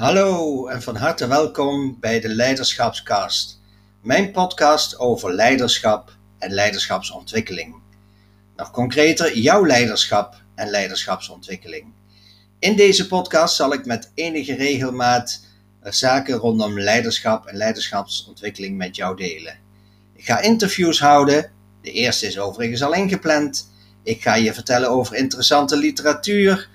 Hallo en van harte welkom bij de Leiderschapscast, mijn podcast over leiderschap en leiderschapsontwikkeling. Nog concreter, jouw leiderschap en leiderschapsontwikkeling. In deze podcast zal ik met enige regelmaat zaken rondom leiderschap en leiderschapsontwikkeling met jou delen. Ik ga interviews houden. De eerste is overigens al ingepland. Ik ga je vertellen over interessante literatuur.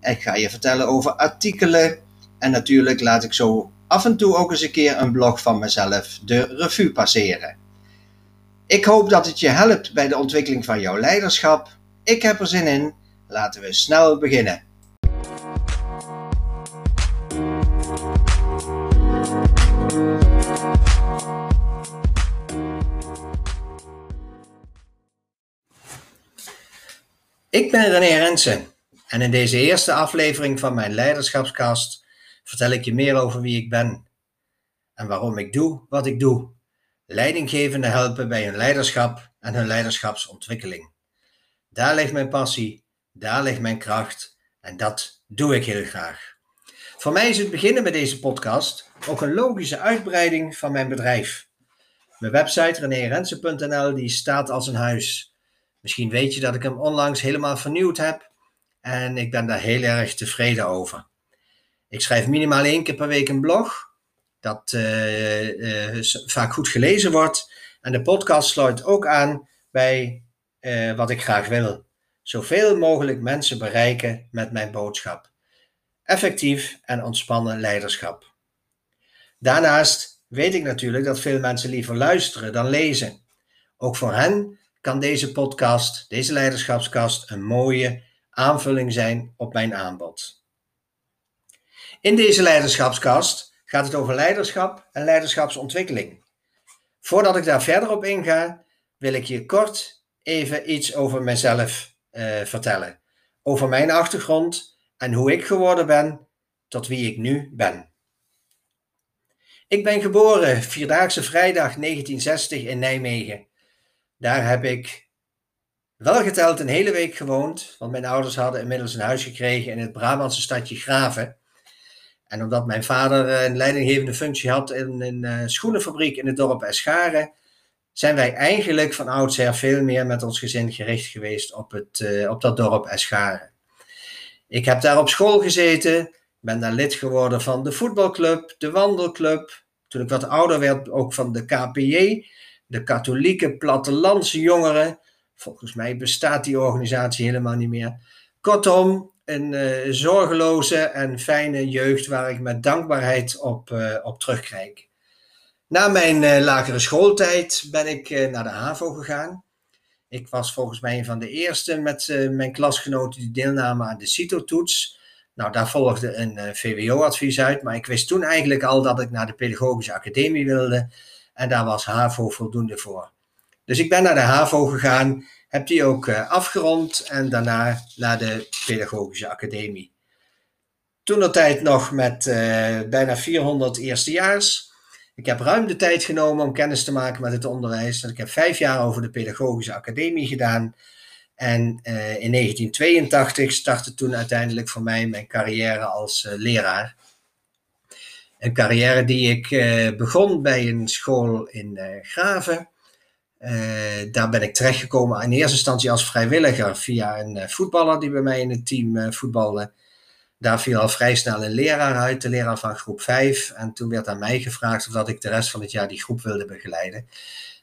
Ik ga je vertellen over artikelen. En natuurlijk laat ik zo af en toe ook eens een keer een blog van mezelf de revue passeren. Ik hoop dat het je helpt bij de ontwikkeling van jouw leiderschap. Ik heb er zin in. Laten we snel beginnen. Ik ben René Rensen en in deze eerste aflevering van mijn leiderschapskast vertel ik je meer over wie ik ben en waarom ik doe wat ik doe. Leidinggevenden helpen bij hun leiderschap en hun leiderschapsontwikkeling. Daar ligt mijn passie, daar ligt mijn kracht en dat doe ik heel graag. Voor mij is het beginnen met deze podcast ook een logische uitbreiding van mijn bedrijf. Mijn website renérensen.nl die staat als een huis. Misschien weet je dat ik hem onlangs helemaal vernieuwd heb en ik ben daar heel erg tevreden over. Ik schrijf minimaal één keer per week een blog, dat uh, uh, vaak goed gelezen wordt. En de podcast sluit ook aan bij uh, wat ik graag wil. Zoveel mogelijk mensen bereiken met mijn boodschap. Effectief en ontspannen leiderschap. Daarnaast weet ik natuurlijk dat veel mensen liever luisteren dan lezen. Ook voor hen kan deze podcast, deze leiderschapskast, een mooie aanvulling zijn op mijn aanbod. In deze leiderschapskast gaat het over leiderschap en leiderschapsontwikkeling. Voordat ik daar verder op inga, wil ik je kort even iets over mezelf uh, vertellen. Over mijn achtergrond en hoe ik geworden ben tot wie ik nu ben. Ik ben geboren Vierdaagse Vrijdag 1960 in Nijmegen. Daar heb ik wel geteld een hele week gewoond, want mijn ouders hadden inmiddels een huis gekregen in het Brabantse stadje Graven. En omdat mijn vader een leidinggevende functie had in een uh, schoenenfabriek in het dorp Escharen, zijn wij eigenlijk van oudsher veel meer met ons gezin gericht geweest op, het, uh, op dat dorp Escharen. Ik heb daar op school gezeten, ben daar lid geworden van de voetbalclub, de wandelclub. Toen ik wat ouder werd, ook van de KPJ, de katholieke plattelandse jongeren. Volgens mij bestaat die organisatie helemaal niet meer. Kortom, een uh, zorgeloze en fijne jeugd waar ik met dankbaarheid op, uh, op terugkijk. Na mijn uh, lagere schooltijd ben ik naar de HAVO gegaan. Ik was volgens mij een van de eerste met mijn klasgenoten die deelnamen aan de CITO-toets. Nou, daar volgde een VWO-advies uit, maar ik wist toen eigenlijk al dat ik naar de Pedagogische Academie wilde. En daar was HAVO voldoende voor. Dus ik ben naar de HAVO gegaan, heb die ook uh, afgerond en daarna naar de Pedagogische Academie. Toen de tijd nog met uh, bijna 400 eerstejaars. Ik heb ruim de tijd genomen om kennis te maken met het onderwijs. Ik heb vijf jaar over de Pedagogische Academie gedaan. En uh, in 1982 startte toen uiteindelijk voor mij mijn carrière als leraar. Een carrière die ik begon bij een school in Graven. Uh, daar ben ik terechtgekomen in eerste instantie als vrijwilliger via een voetballer die bij mij in het team voetbalde. Daar viel al vrij snel een leraar uit, de leraar van groep 5. En toen werd aan mij gevraagd of dat ik de rest van het jaar die groep wilde begeleiden.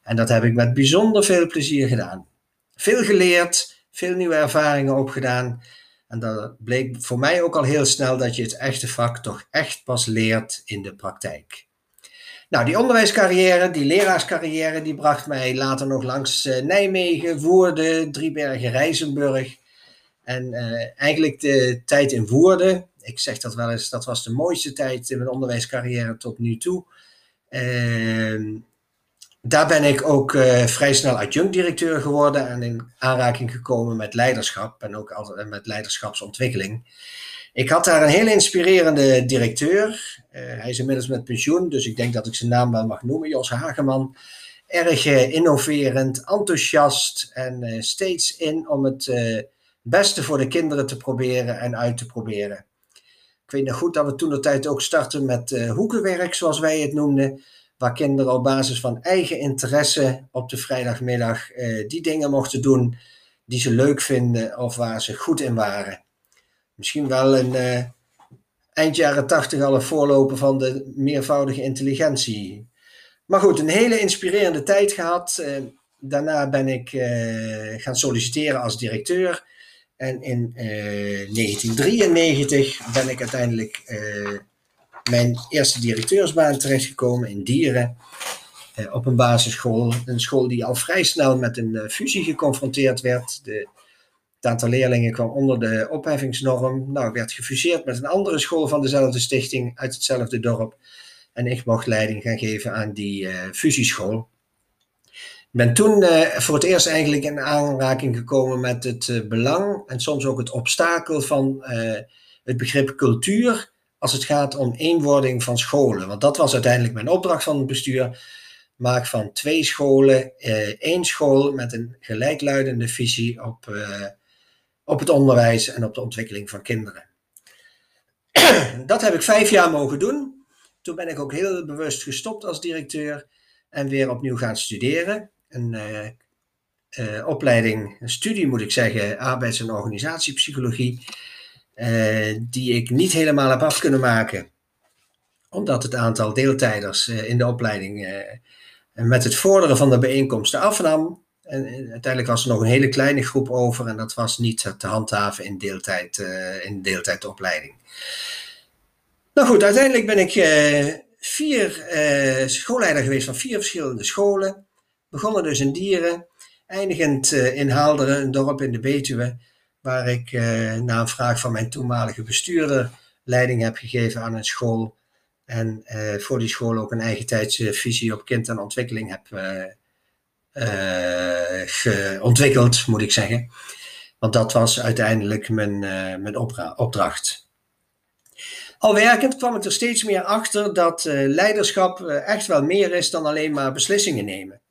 En dat heb ik met bijzonder veel plezier gedaan. Veel geleerd, veel nieuwe ervaringen opgedaan. En dat bleek voor mij ook al heel snel dat je het echte vak toch echt pas leert in de praktijk. Nou, die onderwijscarrière, die leraarscarrière, die bracht mij later nog langs uh, Nijmegen, Woerden, Driebergen, Rijzenburg. En uh, eigenlijk de tijd in Woerden, ik zeg dat wel eens, dat was de mooiste tijd in mijn onderwijscarrière tot nu toe. Uh, daar ben ik ook uh, vrij snel adjunct-directeur geworden en in aanraking gekomen met leiderschap en ook altijd met leiderschapsontwikkeling. Ik had daar een heel inspirerende directeur. Uh, hij is inmiddels met pensioen, dus ik denk dat ik zijn naam wel mag noemen, Jos Hageman. Erg uh, innoverend, enthousiast en steeds in om het beste voor de kinderen te proberen en uit te proberen. Ik weet nog goed dat we toen de tijd ook startten met hoekenwerk, zoals wij het noemden. Waar kinderen op basis van eigen interesse op de vrijdagmiddag die dingen mochten doen die ze leuk vinden of waar ze goed in waren. Misschien wel een uh, eind jaren tachtig al een voorloper van de meervoudige intelligentie. Maar goed, een hele inspirerende tijd gehad. daarna ben ik gaan solliciteren als directeur. En in 1993 eh, ben ik uiteindelijk mijn eerste directeursbaan terechtgekomen in Dieren. Op een basisschool. Een school die al vrij snel met een fusie geconfronteerd werd. De, het aantal leerlingen kwam onder de opheffingsnorm. Nou, werd gefuseerd met een andere school van dezelfde stichting uit hetzelfde dorp. En ik mocht leiding gaan geven aan die fusieschool ben toen uh, voor het eerst eigenlijk in aanraking gekomen met het uh, belang en soms ook het obstakel van het begrip cultuur als het gaat om eenwording van scholen. Want dat was uiteindelijk mijn opdracht van het bestuur. Maak van twee scholen één school met een gelijkluidende visie op, op het onderwijs en op de ontwikkeling van kinderen. dat heb ik vijf jaar mogen doen. Toen ben ik ook heel bewust gestopt als directeur en weer opnieuw gaan studeren een uh, opleiding, een studie moet ik zeggen, arbeids- en organisatiepsychologie, uh, die ik niet helemaal heb af kunnen maken. Omdat het aantal deeltijders in de opleiding met het vorderen van de bijeenkomsten afnam. En uiteindelijk was er nog een hele kleine groep over en dat was niet te handhaven in, deeltijd, in deeltijdopleiding. Nou goed, uiteindelijk ben ik vier schoolleider geweest van vier verschillende scholen. Begonnen dus in Dieren, eindigend uh, in Haalderen, een dorp in de Betuwe, waar ik uh, na een vraag van mijn toenmalige bestuurder leiding heb gegeven aan een school. En uh, voor die school ook een eigen tijdse visie op kind en ontwikkeling heb ontwikkeld, moet ik zeggen. Want dat was uiteindelijk mijn, mijn opdracht. Al werkend kwam ik er steeds meer achter dat leiderschap echt wel meer is dan alleen maar beslissingen nemen.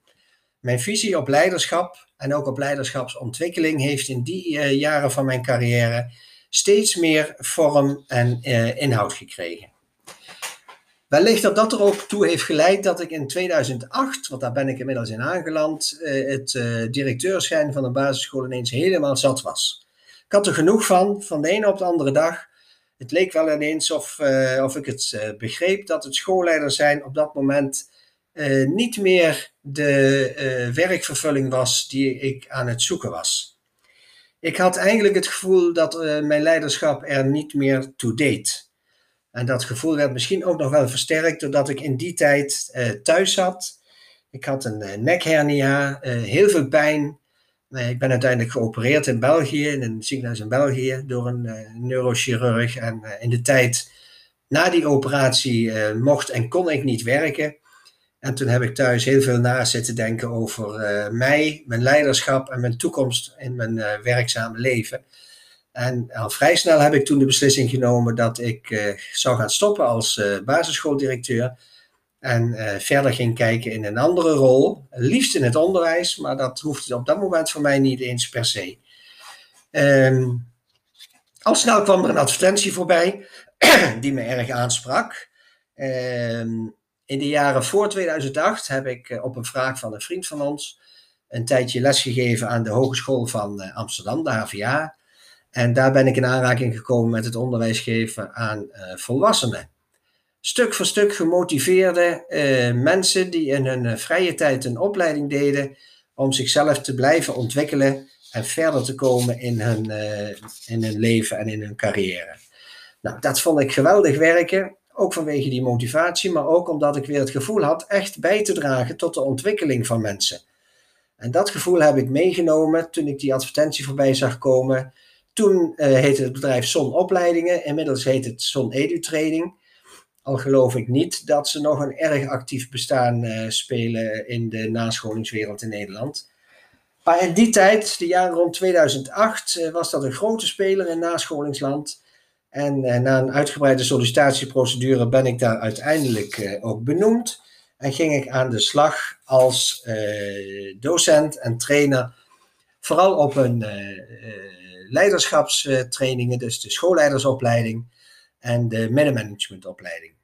Mijn visie op leiderschap en ook op leiderschapsontwikkeling heeft in die jaren van mijn carrière steeds meer vorm en inhoud gekregen. Wellicht dat dat er ook toe heeft geleid dat ik in 2008, want daar ben ik inmiddels in aangeland, uh, het directeurschijn van een basisschool ineens helemaal zat was. Ik had er genoeg van, van de ene op de andere dag. Het leek wel ineens of, of ik het begreep dat het schoolleider zijn op dat moment niet meer de werkvervulling was die ik aan het zoeken was. Ik had eigenlijk het gevoel dat mijn leiderschap er niet meer toe deed. En dat gevoel werd misschien ook nog wel versterkt doordat ik in die tijd uh, thuis zat. Ik had een nekhernia, heel veel pijn. ik ben uiteindelijk geopereerd in België, in een ziekenhuis in België, door een neurochirurg. En in de tijd na die operatie mocht en kon ik niet werken. En toen heb ik thuis heel veel na zitten denken over mij, mijn leiderschap en mijn toekomst in mijn werkzame leven. En al vrij snel heb ik toen de beslissing genomen dat ik uh, zou gaan stoppen als basisschooldirecteur. En verder ging kijken in een andere rol, liefst in het onderwijs, maar dat hoefde op dat moment voor mij niet eens per se. Um, al snel kwam er een advertentie voorbij die me erg aansprak. Um, in de jaren voor 2008 heb ik eh, op een vraag van een vriend van ons een tijdje lesgegeven aan de Hogeschool van eh, Amsterdam, de HVA. En daar ben ik in aanraking gekomen met het onderwijs geven aan uh, volwassenen. Stuk voor stuk gemotiveerde uh, mensen die in hun vrije tijd een opleiding deden om zichzelf te blijven ontwikkelen en verder te komen in hun, in hun leven en in hun carrière. Nou, dat vond ik geweldig werken. Ook vanwege die motivatie, maar ook omdat ik weer het gevoel had echt bij te dragen tot de ontwikkeling van mensen. En dat gevoel heb ik meegenomen toen ik die advertentie voorbij zag komen. Toen uh, heette het bedrijf Son Opleidingen, inmiddels heet het Son Edu Training. Al geloof ik niet dat ze nog een erg actief bestaan uh, spelen in de nascholingswereld in Nederland. Maar in die tijd, de jaren rond 2008, uh, was dat een grote speler in nascholingsland. En eh, na een uitgebreide sollicitatieprocedure ben ik daar uiteindelijk eh, ook benoemd. En ging ik aan de slag als eh, docent en trainer. Vooral op een leiderschapstrainingen, dus de schoolleidersopleiding. en de middenmanagementopleiding.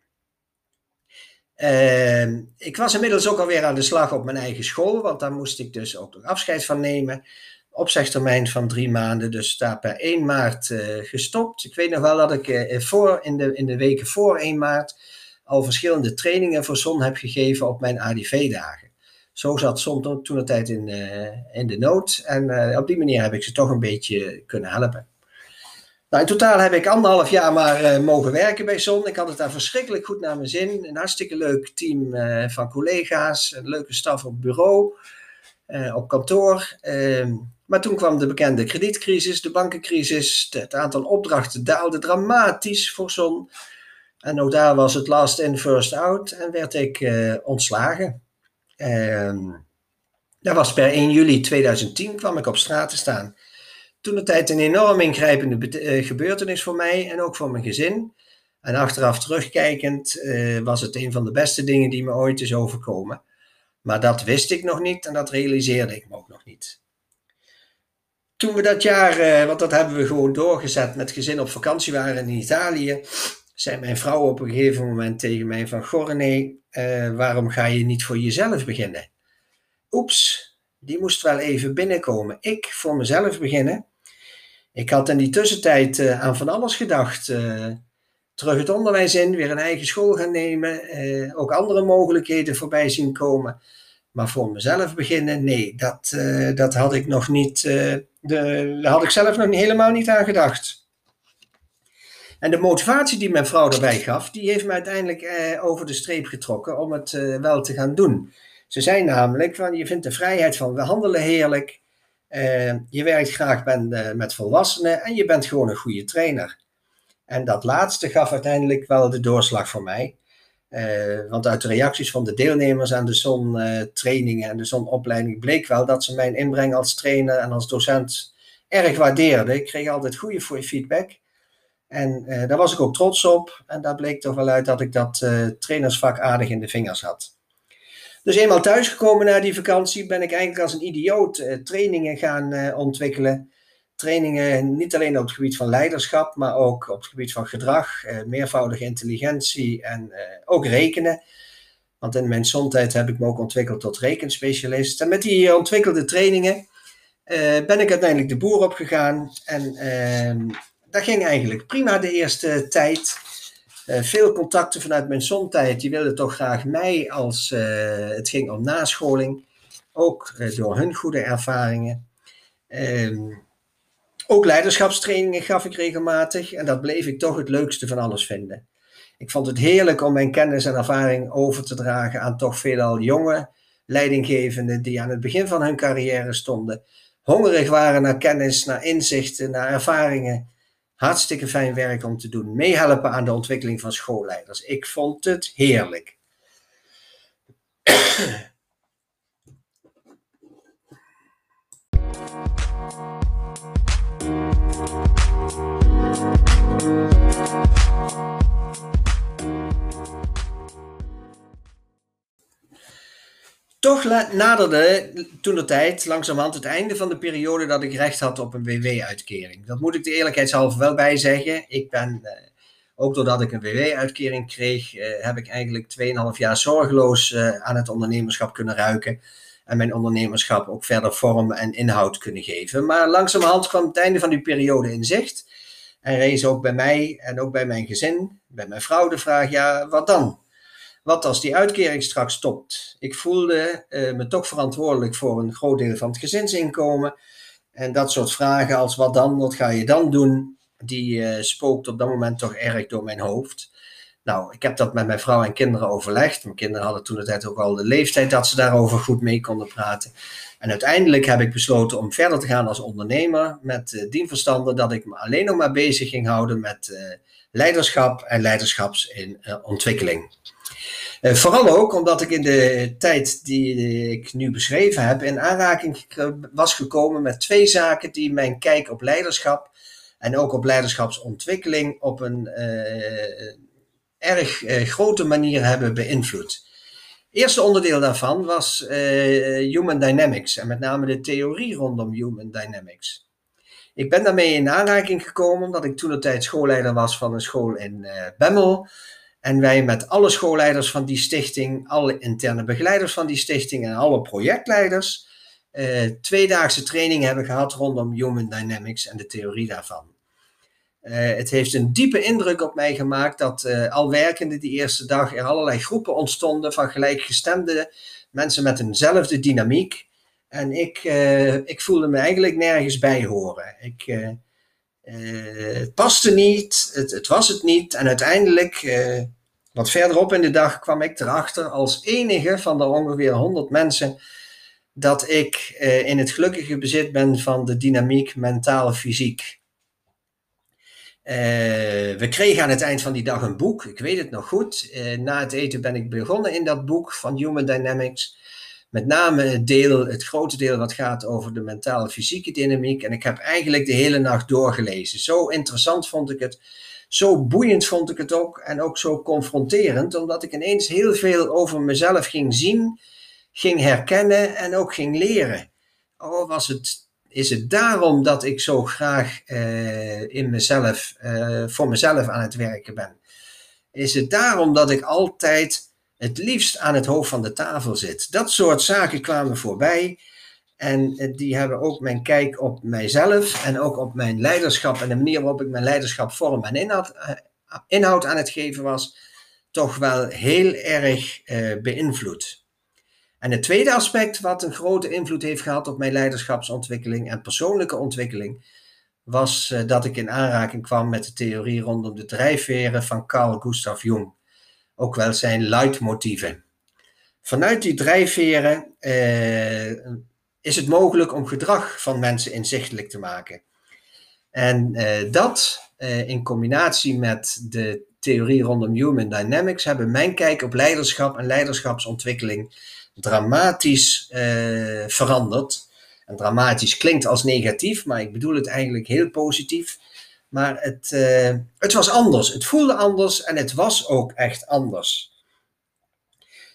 Uh, ik was inmiddels ook alweer aan de slag op mijn eigen school, want daar moest ik dus ook nog afscheid van nemen. Opzegtermijn van drie maanden, dus daar per 1 maart uh, gestopt. Ik weet nog wel dat ik voor, in, de, in de weken voor 1 maart al verschillende trainingen voor zon heb gegeven op mijn ADV-dagen. Zo zat zon toen een tijd in, uh, in de nood en op die manier heb ik ze toch een beetje kunnen helpen. Nou, in totaal heb ik anderhalf jaar maar uh, mogen werken bij Zon. Ik had het daar verschrikkelijk goed naar mijn zin. Een hartstikke leuk team van collega's, een leuke staf op bureau, op kantoor. Ehm, maar toen kwam de bekende kredietcrisis, de bankencrisis. Het aantal opdrachten daalde dramatisch voor Zon. En ook daar was het last in, first out en werd ik ontslagen. Ehm, dat was per 1 juli 2010 kwam ik op straat te staan toen de tijd een enorm ingrijpende uh, gebeurtenis voor mij en ook voor mijn gezin. En achteraf terugkijkend uh, was het een van de beste dingen die me ooit is overkomen. Maar dat wist ik nog niet en dat realiseerde ik me ook nog niet. Toen we dat jaar, uh, want dat hebben we gewoon doorgezet, met gezin op vakantie waren in Italië, zei mijn vrouw op een gegeven moment tegen mij van, Gorne, waarom ga je niet voor jezelf beginnen? Oeps, die moest wel even binnenkomen. Ik voor mezelf beginnen? Ik had in die tussentijd uh, aan van alles gedacht. Uh, terug het onderwijs in, weer een eigen school gaan nemen, ook andere mogelijkheden voorbij zien komen. Maar voor mezelf beginnen, nee, dat, dat had ik nog niet, de, daar had ik zelf nog helemaal niet aan gedacht. En de motivatie die mijn vrouw daarbij gaf, die heeft me uiteindelijk over de streep getrokken om het wel te gaan doen. Ze zei namelijk van je vindt de vrijheid van handelen heerlijk. Uh, je werkt graag uh, met volwassenen en je bent gewoon een goede trainer. En dat laatste gaf uiteindelijk wel de doorslag voor mij. Uh, want uit de reacties van de deelnemers aan de ZON-trainingen en de ZON-opleiding bleek wel dat ze mijn inbreng als trainer en als docent erg waardeerden. Ik kreeg altijd goede feedback. En daar was ik ook trots op. En daar bleek toch wel uit dat ik dat trainersvak aardig in de vingers had. Dus eenmaal thuisgekomen na die vakantie ben ik eigenlijk als een idioot uh, trainingen gaan ontwikkelen. Trainingen niet alleen op het gebied van leiderschap, maar ook op het gebied van gedrag, meervoudige intelligentie en ook rekenen. Want in mijn zontijd heb ik me ook ontwikkeld tot rekenspecialist. En met die ontwikkelde trainingen ben ik uiteindelijk de boer opgegaan. En ehm, dat ging eigenlijk prima de eerste tijd. Uh, veel contacten vanuit mijn zontijd, die wilden toch graag mij als uh, het ging om nascholing. Ook uh, door hun goede ervaringen. Ehm, ook leiderschapstrainingen gaf ik regelmatig en dat bleef ik toch het leukste van alles vinden. Ik vond het heerlijk om mijn kennis en ervaring over te dragen aan toch veelal jonge leidinggevenden die aan het begin van hun carrière stonden. Hongerig waren naar kennis, naar inzichten, naar ervaringen Hartstikke fijn werk om te doen. Meehelpen aan de ontwikkeling van schoolleiders. Ik vond het heerlijk. Toch naderde toen de tijd langzamerhand het einde van de periode dat ik recht had op een WW-uitkering. Dat moet ik de eerlijkheidshalve wel bij zeggen. Ik ben, eh, ook doordat ik een WW-uitkering kreeg, eh, heb ik eigenlijk 2,5 jaar zorgeloos eh, aan het ondernemerschap kunnen ruiken. En mijn ondernemerschap ook verder vorm en inhoud kunnen geven. Maar langzamerhand kwam het einde van die periode in zicht. En rees ook bij mij en ook bij mijn gezin, bij mijn vrouw de vraag, ja, wat dan? Wat als die uitkering straks stopt? Ik voelde uh, me toch verantwoordelijk voor een groot deel van het gezinsinkomen. En dat soort vragen als wat dan, wat ga je dan doen? Die uh, spookt op dat moment toch erg door mijn hoofd. Nou, ik heb dat met mijn vrouw en kinderen overlegd. Mijn kinderen hadden toen de tijd ook al de leeftijd dat ze daarover goed mee konden praten. En uiteindelijk heb ik besloten om verder te gaan als ondernemer met uh, dien verstande dat ik me alleen nog maar bezig ging houden met uh, leiderschap en leiderschapsontwikkeling. Uh, vooral ook omdat ik in de tijd die ik nu beschreven heb in aanraking was gekomen met twee zaken die mijn kijk op leiderschap en ook op leiderschapsontwikkeling op een uh, erg uh, grote manier hebben beïnvloed. Eerste onderdeel daarvan was Human Dynamics en met name de theorie rondom Human Dynamics. Ik ben daarmee in aanraking gekomen omdat ik toen de tijd schoolleider was van een school in Bemmel. En wij met alle schoolleiders van die stichting, alle interne begeleiders van die stichting en alle projectleiders uh, tweedaagse training hebben gehad rondom Human Dynamics en de theorie daarvan. Uh, het heeft een diepe indruk op mij gemaakt dat uh, al werkende die eerste dag er allerlei groepen ontstonden van gelijkgestemde mensen met eenzelfde dynamiek. En ik, ik voelde me eigenlijk nergens bij horen. Ik, het paste niet, het, het, was het niet. En uiteindelijk, wat verderop in de dag, kwam ik erachter als enige van de ongeveer 100 mensen dat ik uh, in het gelukkige bezit ben van de dynamiek mentaal-fysiek. Uh, we kregen aan het eind van die dag een boek, ik weet het nog goed. Uh, na het eten ben ik begonnen in dat boek van Human Dynamics. Met name het deel, het grote deel wat gaat over de mentale-fysieke dynamiek. En ik heb eigenlijk de hele nacht doorgelezen. Zo interessant vond ik het. Zo boeiend vond ik het ook. En ook zo confronterend, omdat ik ineens heel veel over mezelf ging zien ging herkennen en ook ging leren. Oh, was het, is het daarom dat ik zo graag uh, in mezelf, uh, voor mezelf aan het werken ben? Is het daarom dat ik altijd het liefst aan het hoofd van de tafel zit? Dat soort zaken kwamen voorbij. En eh, die hebben ook mijn kijk op mijzelf en ook op mijn leiderschap en de manier waarop ik mijn leiderschap vorm en inhoud, inhoud aan het geven was, toch wel heel erg uh, beïnvloed. En het tweede aspect wat een grote invloed heeft gehad op mijn leiderschapsontwikkeling en persoonlijke ontwikkeling, was dat ik in aanraking kwam met de theorie rondom de drijfveren van Carl Gustav Jung, ook wel zijn leidmotieven. Vanuit die drijfveren uh, is het mogelijk om gedrag van mensen inzichtelijk te maken. En uh, dat in combinatie met de theorie rondom Human Dynamics hebben mijn kijk op leiderschap en leiderschapsontwikkeling dramatisch veranderd. En dramatisch klinkt als negatief, maar ik bedoel het eigenlijk heel positief. Maar het, uh, het was anders. Het voelde anders en het was ook echt anders.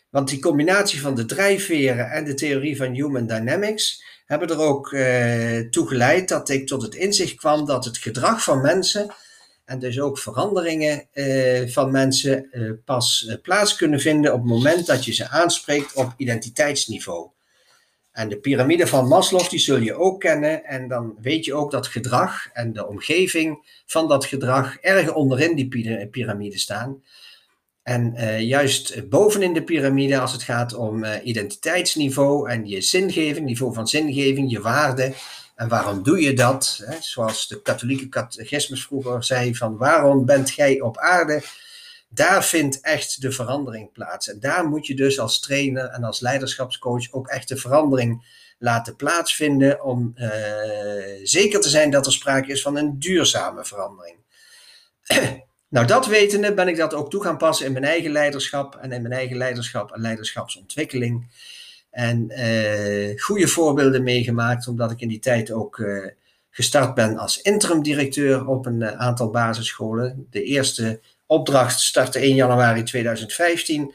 Want die combinatie van de drijfveren en de theorie van human dynamics hebben er ook uh, toe geleid dat ik tot het inzicht kwam dat het gedrag van mensen en dus ook veranderingen uh, van mensen pas plaats kunnen vinden op het moment dat je ze aanspreekt op identiteitsniveau. En de piramide van Maslow, die zul je ook kennen. En dan weet je ook dat gedrag en de omgeving van dat gedrag erg onderin die piramide staan. En juist bovenin de piramide, als het gaat om identiteitsniveau en je zingeving, niveau van zingeving, je waarde, en waarom doe je dat? Hè? Zoals de katholieke catechismus vroeger zei van waarom bent gij op aarde? Daar vindt echt de verandering plaats. En daar moet je dus als trainer en als leiderschapscoach ook echt de verandering laten plaatsvinden om uh, zeker te zijn dat er sprake is van een duurzame verandering. nou, dat wetende ben ik dat ook toe gaan passen in mijn eigen leiderschap en in mijn eigen leiderschap en leiderschapsontwikkeling. En uh, goede voorbeelden meegemaakt, omdat ik in die tijd ook uh, gestart ben als interim directeur op een aantal basisscholen. De eerste opdracht startte 1 januari 2015.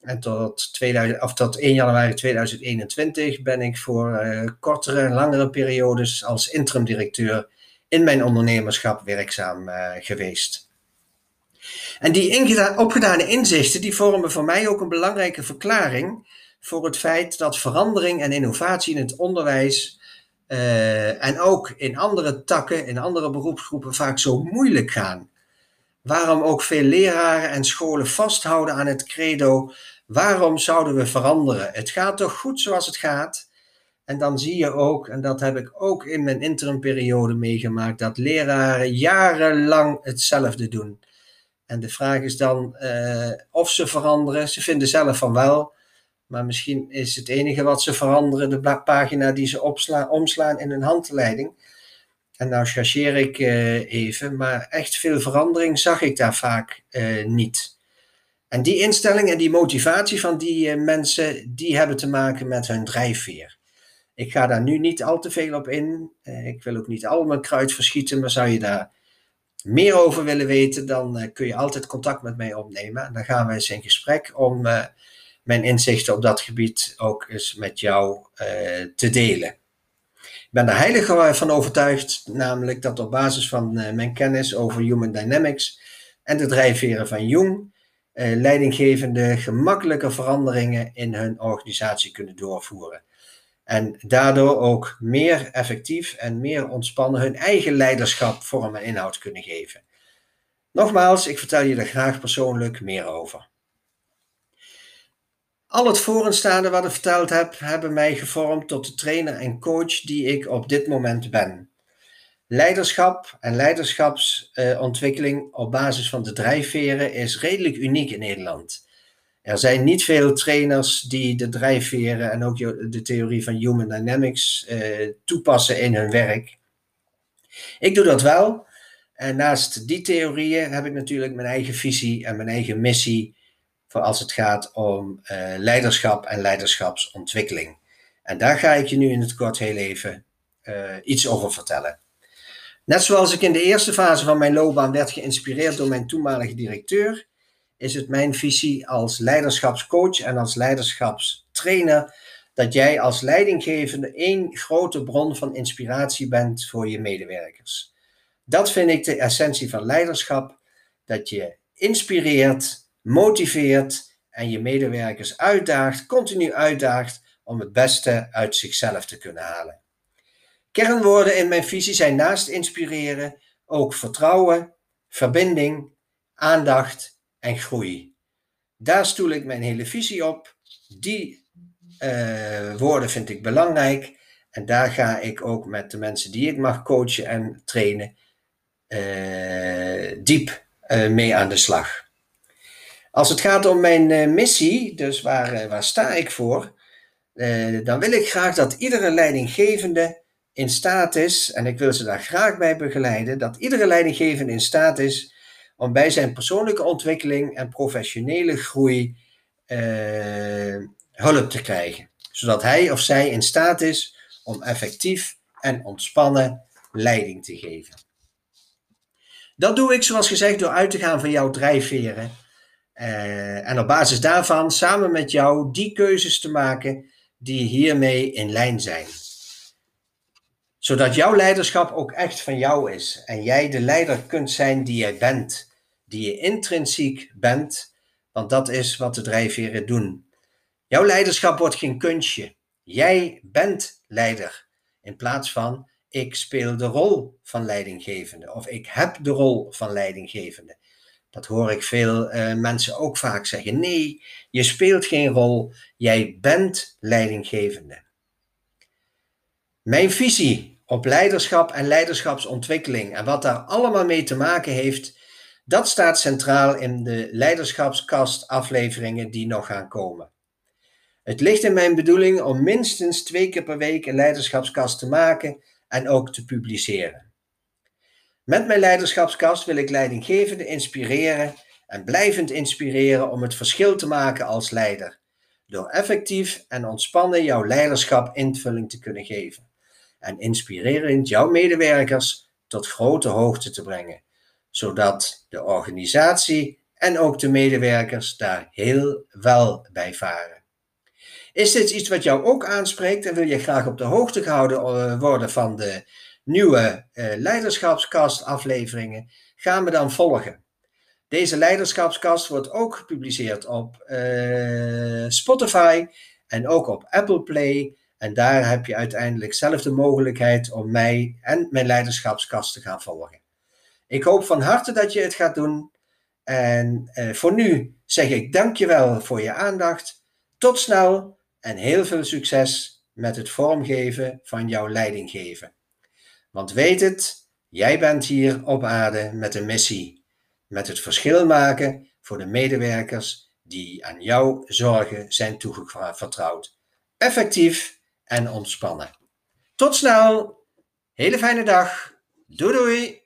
En tot, 2000, of tot 1 januari 2021 ben ik voor kortere en langere periodes als interim directeur in mijn ondernemerschap werkzaam geweest. En die opgedane inzichten die vormen voor mij ook een belangrijke verklaring voor het feit dat verandering en innovatie in het onderwijs uh, en ook in andere takken, in andere beroepsgroepen vaak zo moeilijk gaan. Waarom ook veel leraren en scholen vasthouden aan het credo: waarom zouden we veranderen? Het gaat toch goed zoals het gaat? En dan zie je ook, en dat heb ik ook in mijn interimperiode meegemaakt, dat leraren jarenlang hetzelfde doen. En de vraag is dan uh, of ze veranderen. Ze vinden zelf van wel. Maar misschien is het enige wat ze veranderen de pagina die ze opslaan, omslaan in een handleiding. En nou chargeer ik uh, even, maar echt veel verandering zag ik daar vaak uh, niet. En die instelling en die motivatie van die uh, mensen, die hebben te maken met hun drijfveer. Ik ga daar nu niet al te veel op in. ik wil ook niet al mijn kruid verschieten, maar zou je daar meer over willen weten, dan kun je altijd contact met mij opnemen. En dan gaan we eens in gesprek om mijn inzichten op dat gebied ook eens met jou te delen. Ben er heilig van overtuigd, namelijk dat op basis van mijn kennis over Human Dynamics en de drijfveren van Jung, leidinggevende gemakkelijke veranderingen in hun organisatie kunnen doorvoeren. En daardoor ook meer effectief en meer ontspannen hun eigen leiderschap vorm en inhoud kunnen geven. Nogmaals, ik vertel je er graag persoonlijk meer over. Al het voorenstaande wat ik verteld heb, hebben mij gevormd tot de trainer en coach die ik op dit moment ben. Leiderschap en leiderschapsontwikkeling op basis van de drijfveren is redelijk uniek in Nederland. Er zijn niet veel trainers die de drijfveren en ook de theorie van Human Dynamics eh, toepassen in hun werk. Ik doe dat wel. En naast die theorieën heb ik natuurlijk mijn eigen visie en mijn eigen missie als het gaat om uh, leiderschap en leiderschapsontwikkeling. En daar ga ik je nu in het kort heel even uh, iets over vertellen. Net zoals ik in de eerste fase van mijn loopbaan werd geïnspireerd door mijn toenmalige directeur, is het mijn visie als leiderschapscoach en als leiderschapstrainer dat jij als leidinggevende één grote bron van inspiratie bent voor je medewerkers. Dat vind ik de essentie van leiderschap, dat je inspireert, motiveert en je medewerkers uitdaagt, continu uitdaagt om het beste uit zichzelf te kunnen halen. Kernwoorden in mijn visie zijn naast inspireren ook vertrouwen, verbinding, aandacht en groei. Daar stoel ik mijn hele visie op. Die uh, woorden vind ik belangrijk. En daar ga ik ook met de mensen die ik mag coachen en trainen uh, diep uh, mee aan de slag. Als het gaat om mijn missie, dus waar, waar sta ik voor, dan wil ik graag dat iedere leidinggevende in staat is, en ik wil ze daar graag bij begeleiden, dat iedere leidinggevende in staat is om bij zijn persoonlijke ontwikkeling en professionele groei hulp te krijgen. Zodat hij of zij in staat is om effectief en ontspannen leiding te geven. Dat doe ik, zoals gezegd, door uit te gaan van jouw drijfveren. Uh, en op basis daarvan samen met jou die keuzes te maken die hiermee in lijn zijn. Zodat jouw leiderschap ook echt van jou is en jij de leider kunt zijn die jij bent die je intrinsiek bent, want dat is wat de drijfveren doen. Jouw leiderschap wordt geen kunstje. Jij bent leider in plaats van ik speel de rol van leidinggevende of ik heb de rol van leidinggevende. Dat hoor ik veel uh, mensen ook vaak zeggen. Nee, je speelt geen rol, jij bent leidinggevende. Mijn visie op leiderschap en leiderschapsontwikkeling en wat daar allemaal mee te maken heeft, dat staat centraal in de leiderschapskast afleveringen die nog gaan komen. Het ligt in mijn bedoeling om minstens twee keer per week een leiderschapskast te maken en ook te publiceren. Met mijn leiderschapskast wil ik leidinggevenden inspireren en blijvend inspireren om het verschil te maken als leider, door effectief en ontspannen jouw leiderschap invulling te kunnen geven en inspirerend jouw medewerkers tot grote hoogte te brengen zodat de organisatie en ook de medewerkers daar heel wel bij varen. Is dit iets wat jou ook aanspreekt en wil je graag op de hoogte gehouden eh, worden van de nieuwe uh, leiderschapskast afleveringen? Ga me dan volgen. Deze leiderschapskast wordt ook gepubliceerd op uh, Spotify en ook op Apple Play. En daar heb je uiteindelijk zelf de mogelijkheid om mij en mijn leiderschapskast te gaan volgen. Ik hoop van harte dat je het gaat doen. En eh, voor nu zeg ik dankjewel voor je aandacht. Tot snel en heel veel succes met het vormgeven van jouw leidinggeven. Want weet het, jij bent hier op aarde met een missie. Met het verschil maken voor de medewerkers die aan jouw zorgen zijn toevertrouwd. Effectief en ontspannen. Tot snel. Hele fijne dag. Doei doei.